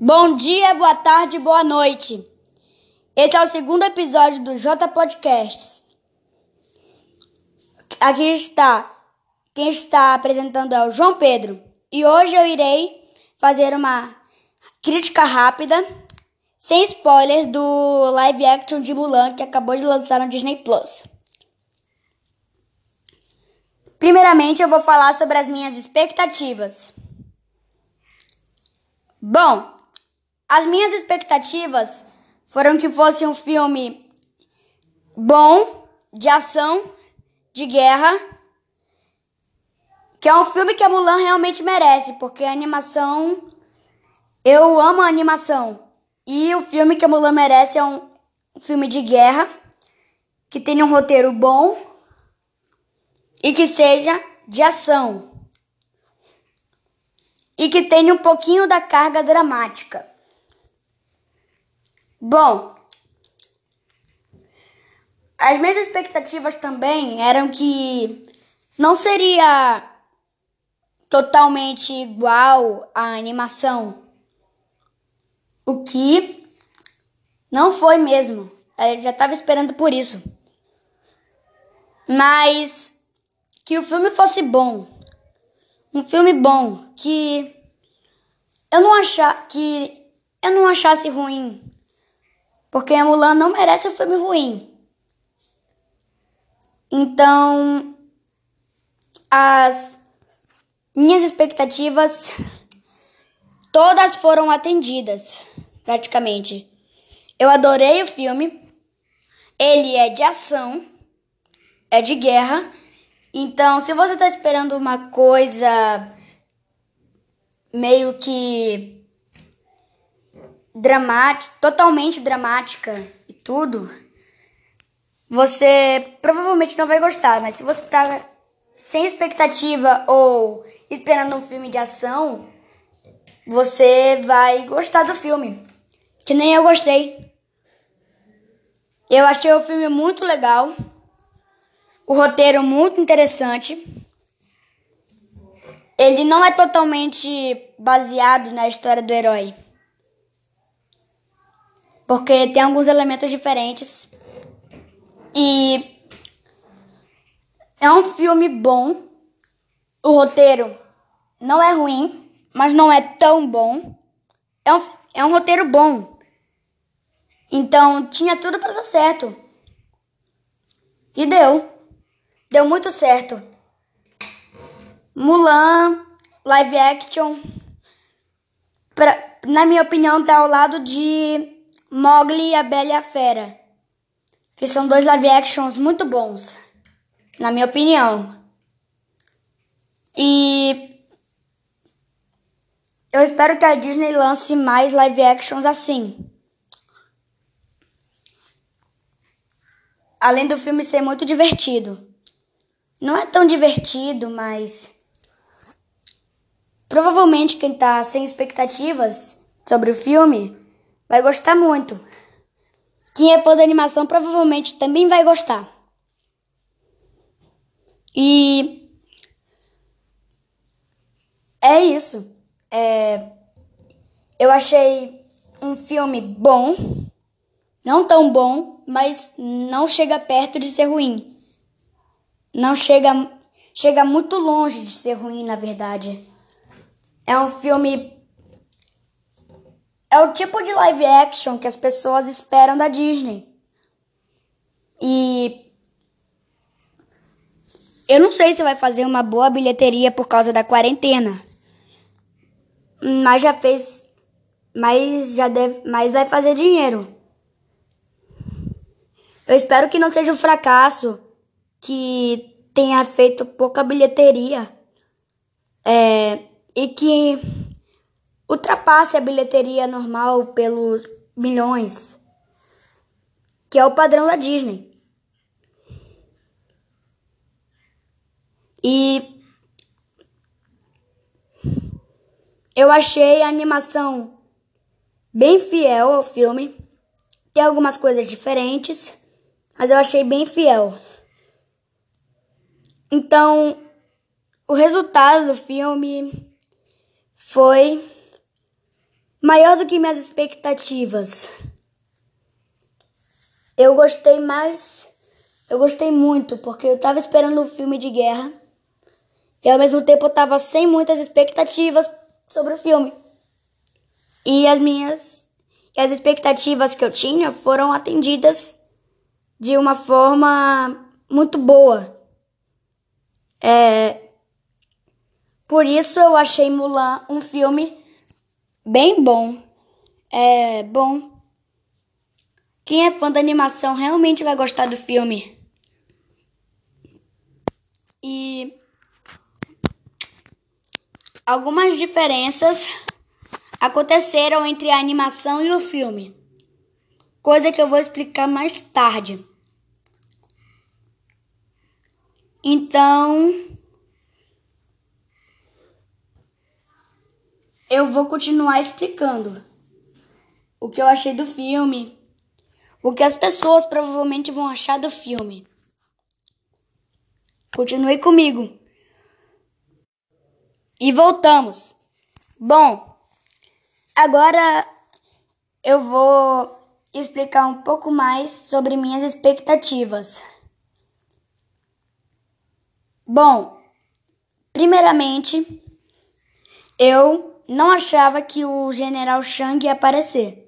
Bom dia, boa tarde, boa noite. Esse é o segundo episódio do J Podcasts. Aqui está. Quem está apresentando é o João Pedro. E hoje eu irei fazer uma crítica rápida, sem spoilers, do live action de Mulan que acabou de lançar no Disney Plus. Primeiramente, eu vou falar sobre as minhas expectativas. Bom, as minhas expectativas foram que fosse um filme bom, de ação, de guerra, que é um filme que a Mulan realmente merece, porque a animação eu amo a animação. E o filme que a Mulan merece é um filme de guerra, que tenha um roteiro bom e que seja de ação. E que tenha um pouquinho da carga dramática. Bom, as minhas expectativas também eram que não seria totalmente igual à animação. O que não foi mesmo. Eu já estava esperando por isso. Mas que o filme fosse bom. Um filme bom que eu não achar que eu não achasse ruim porque a Mulan não merece um filme ruim. Então, as minhas expectativas todas foram atendidas, praticamente. Eu adorei o filme. Ele é de ação, é de guerra. Então, se você está esperando uma coisa meio que dramática, totalmente dramática e tudo, você provavelmente não vai gostar. Mas se você tá sem expectativa ou esperando um filme de ação, você vai gostar do filme. Que nem eu gostei. Eu achei o filme muito legal. O roteiro muito interessante. Ele não é totalmente baseado na história do herói porque tem alguns elementos diferentes. E é um filme bom. O roteiro não é ruim, mas não é tão bom. É um, é um roteiro bom. Então tinha tudo para dar certo. E deu. Deu muito certo. Mulan, live action, pra, na minha opinião, tá ao lado de Mowgli e a Bela e a Fera, que são dois live actions muito bons, na minha opinião. E eu espero que a Disney lance mais live actions assim. Além do filme ser muito divertido. Não é tão divertido, mas provavelmente quem tá sem expectativas sobre o filme vai gostar muito. Quem é fã da animação provavelmente também vai gostar. E é isso. É... Eu achei um filme bom, não tão bom, mas não chega perto de ser ruim. Não chega chega muito longe de ser ruim, na verdade. É um filme é o tipo de live action que as pessoas esperam da Disney. E eu não sei se vai fazer uma boa bilheteria por causa da quarentena. Mas já fez, mas já deve, mas vai fazer dinheiro. Eu espero que não seja um fracasso que tenha feito pouca bilheteria. É, e que ultrapasse a bilheteria normal pelos milhões, que é o padrão da Disney. E eu achei a animação bem fiel ao filme. Tem algumas coisas diferentes, mas eu achei bem fiel. Então, o resultado do filme foi maior do que minhas expectativas. Eu gostei mais. Eu gostei muito, porque eu tava esperando um filme de guerra. E ao mesmo tempo eu tava sem muitas expectativas sobre o filme. E as minhas. E as expectativas que eu tinha foram atendidas de uma forma muito boa. É, por isso eu achei Mulan um filme bem bom. É bom. Quem é fã da animação realmente vai gostar do filme. E algumas diferenças aconteceram entre a animação e o filme, coisa que eu vou explicar mais tarde. Então, eu vou continuar explicando o que eu achei do filme, o que as pessoas provavelmente vão achar do filme. Continue comigo. E voltamos. Bom, agora eu vou explicar um pouco mais sobre minhas expectativas. Bom, primeiramente, eu não achava que o General Shang ia aparecer.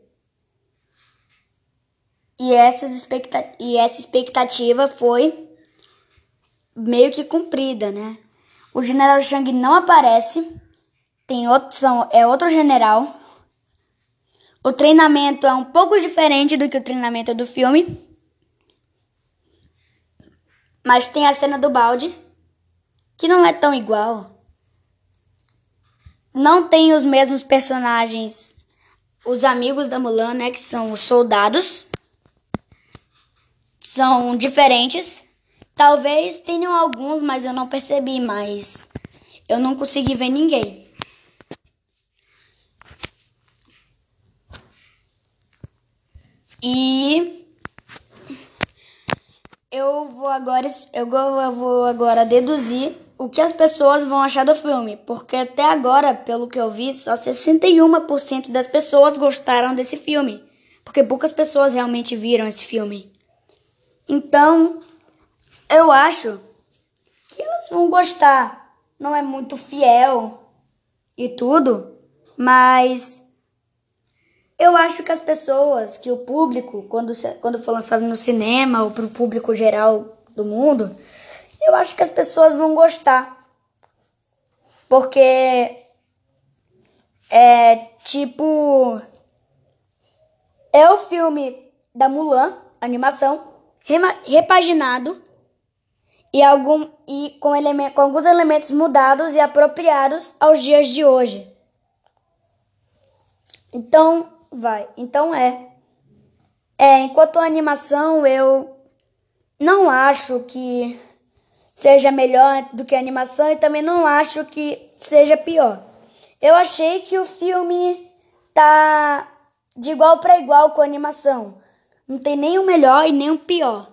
E e essa expectativa foi meio que cumprida, né? O General Shang não aparece, tem são, é outro general. O treinamento é um pouco diferente do que o treinamento do filme. Mas tem a cena do balde que não é tão igual. Não tem os mesmos personagens, os amigos da Mulan, né, que são os soldados. São diferentes. Talvez tenham alguns, mas eu não percebi, mas eu não consegui ver ninguém. E eu vou agora eu vou agora deduzir o que as pessoas vão achar do filme, porque até agora, pelo que eu vi, só 61% das pessoas gostaram desse filme, porque poucas pessoas realmente viram esse filme. Então, eu acho que elas vão gostar. Não é muito fiel e tudo, mas eu acho que as pessoas, que o público, quando, quando for lançado no cinema ou para o público geral do mundo, eu acho que as pessoas vão gostar. Porque é tipo. É o filme da Mulan, animação, repaginado e, algum, e com, element, com alguns elementos mudados e apropriados aos dias de hoje. Então, vai. Então é. É, enquanto a animação eu não acho que seja melhor do que a animação e também não acho que seja pior. Eu achei que o filme tá de igual para igual com a animação. Não tem nem o melhor e nem o pior.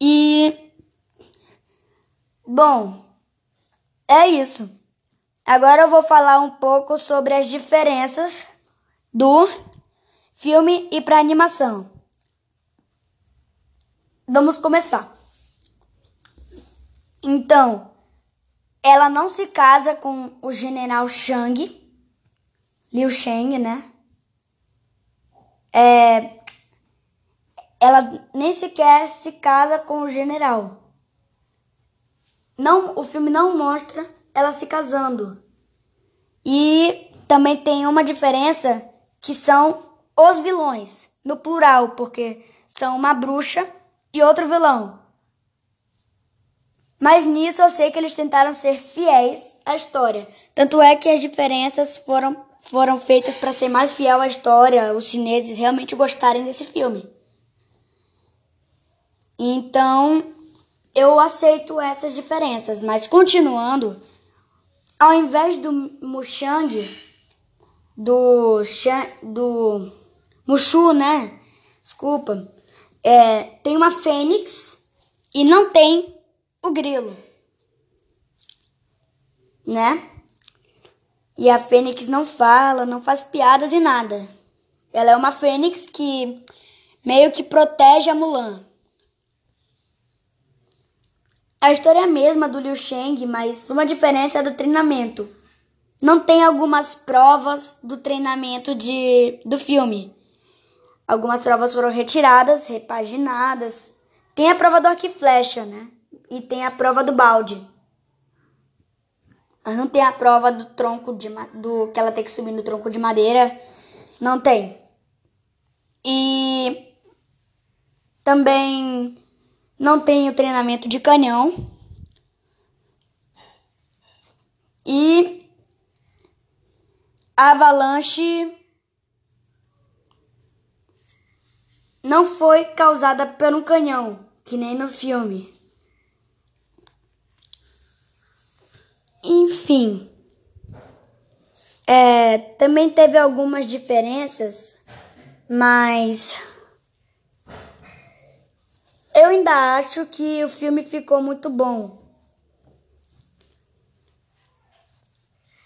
E bom, é isso. Agora eu vou falar um pouco sobre as diferenças do filme e para animação. Vamos começar. Então, ela não se casa com o general Shang, Liu Shang, né? É, ela nem sequer se casa com o general. Não, o filme não mostra ela se casando. E também tem uma diferença que são os vilões, no plural, porque são uma bruxa e outro vilão. Mas nisso eu sei que eles tentaram ser fiéis à história. Tanto é que as diferenças foram, foram feitas para ser mais fiel à história, os chineses realmente gostarem desse filme. Então, eu aceito essas diferenças, mas continuando, ao invés do Mushang, do do Mushu, né? Desculpa. É, tem uma fênix e não tem o grilo, né? E a Fênix não fala, não faz piadas e nada. Ela é uma Fênix que meio que protege a Mulan. A história é a mesma do Liu Sheng, mas uma diferença é do treinamento. Não tem algumas provas do treinamento de, do filme. Algumas provas foram retiradas, repaginadas. Tem a prova do arco flecha, né? E tem a prova do balde. Mas não tem a prova do tronco de do que ela tem que subir no tronco de madeira. Não tem. E também não tem o treinamento de canhão. E a avalanche não foi causada por um canhão, que nem no filme. Enfim, é, também teve algumas diferenças, mas eu ainda acho que o filme ficou muito bom.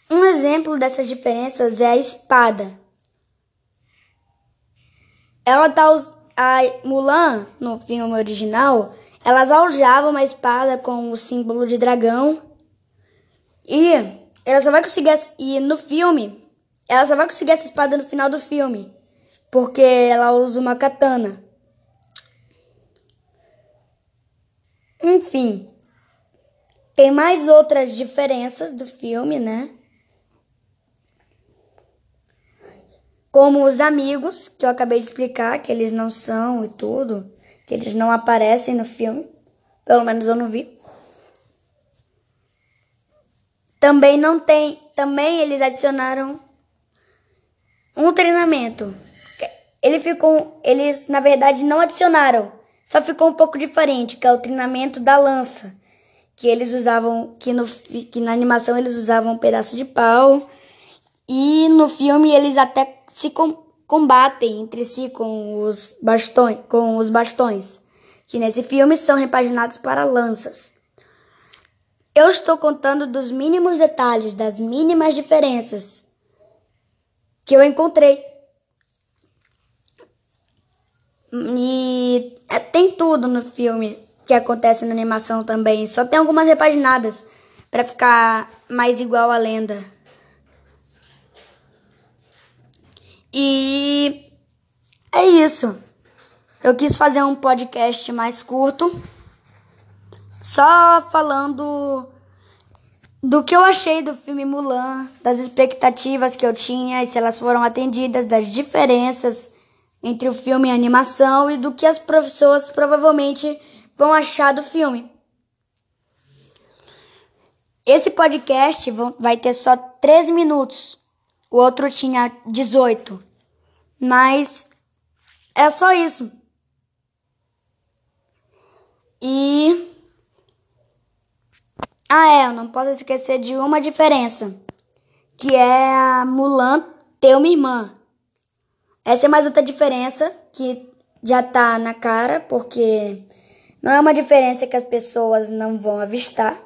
Um exemplo dessas diferenças é a espada. Ela tá a Mulan no filme original, elas aljavam uma espada com o símbolo de dragão. E ela só vai conseguir e no filme, ela só vai conseguir essa espada no final do filme, porque ela usa uma katana. Enfim, tem mais outras diferenças do filme, né? Como os amigos, que eu acabei de explicar, que eles não são e tudo, que eles não aparecem no filme. Pelo menos eu não vi. Também não tem, também eles adicionaram um treinamento. Ele ficou, eles na verdade não adicionaram, só ficou um pouco diferente, que é o treinamento da lança, que eles usavam, que no que na animação eles usavam um pedaço de pau e no filme eles até se combatem entre si com os bastões, com os bastões, que nesse filme são repaginados para lanças. Eu estou contando dos mínimos detalhes, das mínimas diferenças que eu encontrei. E é, tem tudo no filme que acontece na animação também. Só tem algumas repaginadas para ficar mais igual à lenda. E é isso. Eu quis fazer um podcast mais curto, só falando do que eu achei do filme Mulan, das expectativas que eu tinha e se elas foram atendidas, das diferenças entre o filme e a animação e do que as pessoas provavelmente vão achar do filme. Esse podcast vai ter só 13 minutos o outro tinha 18. Mas é só isso. E. Ah, é, eu não posso esquecer de uma diferença. Que é a Mulan ter uma irmã. Essa é mais outra diferença que já tá na cara, porque não é uma diferença que as pessoas não vão avistar.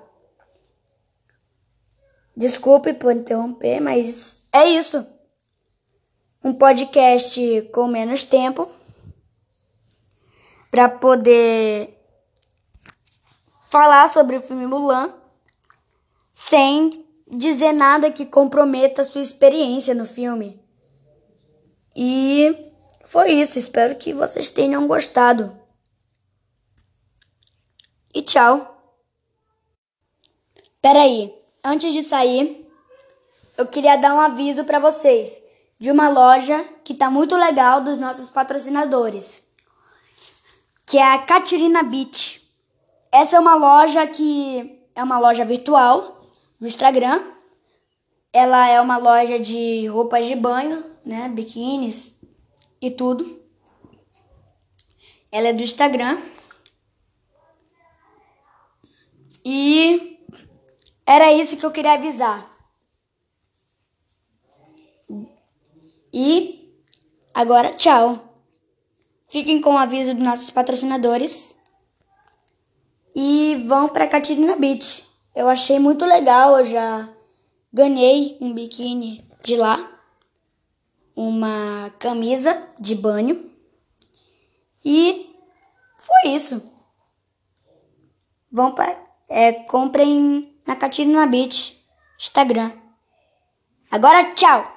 Desculpe por interromper, mas é isso. Um podcast com menos tempo para poder falar sobre o filme Mulan sem dizer nada que comprometa sua experiência no filme. E foi isso. Espero que vocês tenham gostado. E tchau. Peraí. Antes de sair, eu queria dar um aviso para vocês de uma loja que tá muito legal dos nossos patrocinadores, que é a Catirina Beach. Essa é uma loja que é uma loja virtual do Instagram. Ela é uma loja de roupas de banho, né, biquínis e tudo. Ela é do Instagram. E era isso que eu queria avisar. E agora, tchau. Fiquem com o aviso dos nossos patrocinadores. E vão para Catirina Beach. Eu achei muito legal, eu já Ganhei um biquíni de lá, uma camisa de banho e foi isso. Vão para é, comprem na Catina Beach, Instagram. Agora tchau.